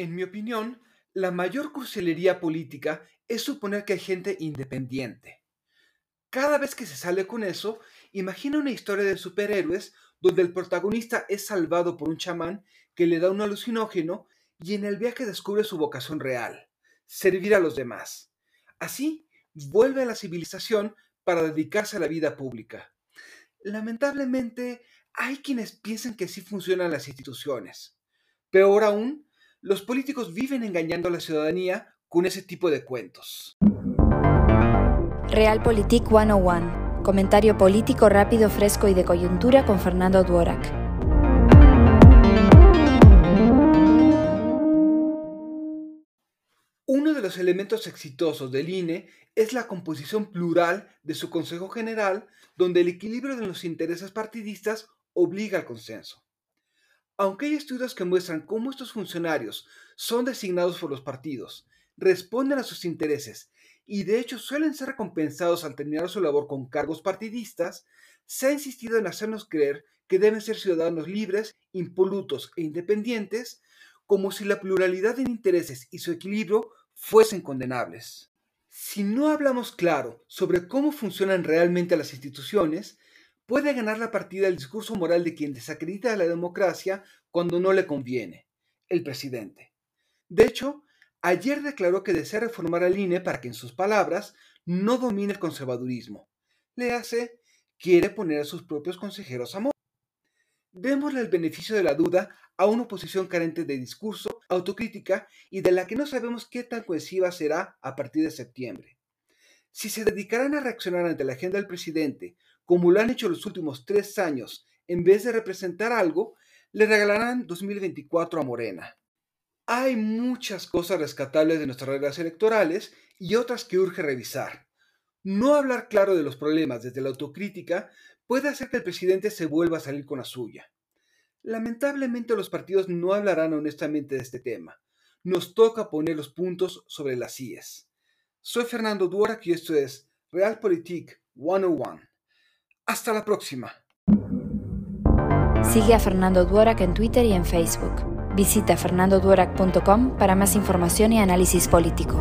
En mi opinión, la mayor crucelería política es suponer que hay gente independiente. Cada vez que se sale con eso, imagina una historia de superhéroes donde el protagonista es salvado por un chamán que le da un alucinógeno y en el viaje descubre su vocación real, servir a los demás. Así, vuelve a la civilización para dedicarse a la vida pública. Lamentablemente, hay quienes piensan que así funcionan las instituciones. Peor aún, los políticos viven engañando a la ciudadanía con ese tipo de cuentos. Realpolitik 101. Comentario político rápido, fresco y de coyuntura con Fernando Duorak. Uno de los elementos exitosos del INE es la composición plural de su Consejo General, donde el equilibrio de los intereses partidistas obliga al consenso. Aunque hay estudios que muestran cómo estos funcionarios son designados por los partidos, responden a sus intereses y de hecho suelen ser recompensados al terminar su labor con cargos partidistas, se ha insistido en hacernos creer que deben ser ciudadanos libres, impolutos e independientes, como si la pluralidad de intereses y su equilibrio fuesen condenables. Si no hablamos claro sobre cómo funcionan realmente las instituciones, puede ganar la partida el discurso moral de quien desacredita a la democracia cuando no le conviene, el presidente. De hecho, ayer declaró que desea reformar al INE para que, en sus palabras, no domine el conservadurismo. Le hace, quiere poner a sus propios consejeros a modo. Démosle el beneficio de la duda a una oposición carente de discurso, autocrítica y de la que no sabemos qué tan cohesiva será a partir de septiembre. Si se dedicarán a reaccionar ante la agenda del presidente como lo han hecho los últimos tres años, en vez de representar algo, le regalarán 2024 a Morena. Hay muchas cosas rescatables de nuestras reglas electorales y otras que urge revisar. No hablar claro de los problemas desde la autocrítica puede hacer que el presidente se vuelva a salir con la suya. Lamentablemente los partidos no hablarán honestamente de este tema. Nos toca poner los puntos sobre las IES. Soy Fernando Duara y esto es Realpolitik 101. Hasta la próxima. Sigue a Fernando Duorak en Twitter y en Facebook. Visita fernandoduorak.com para más información y análisis político.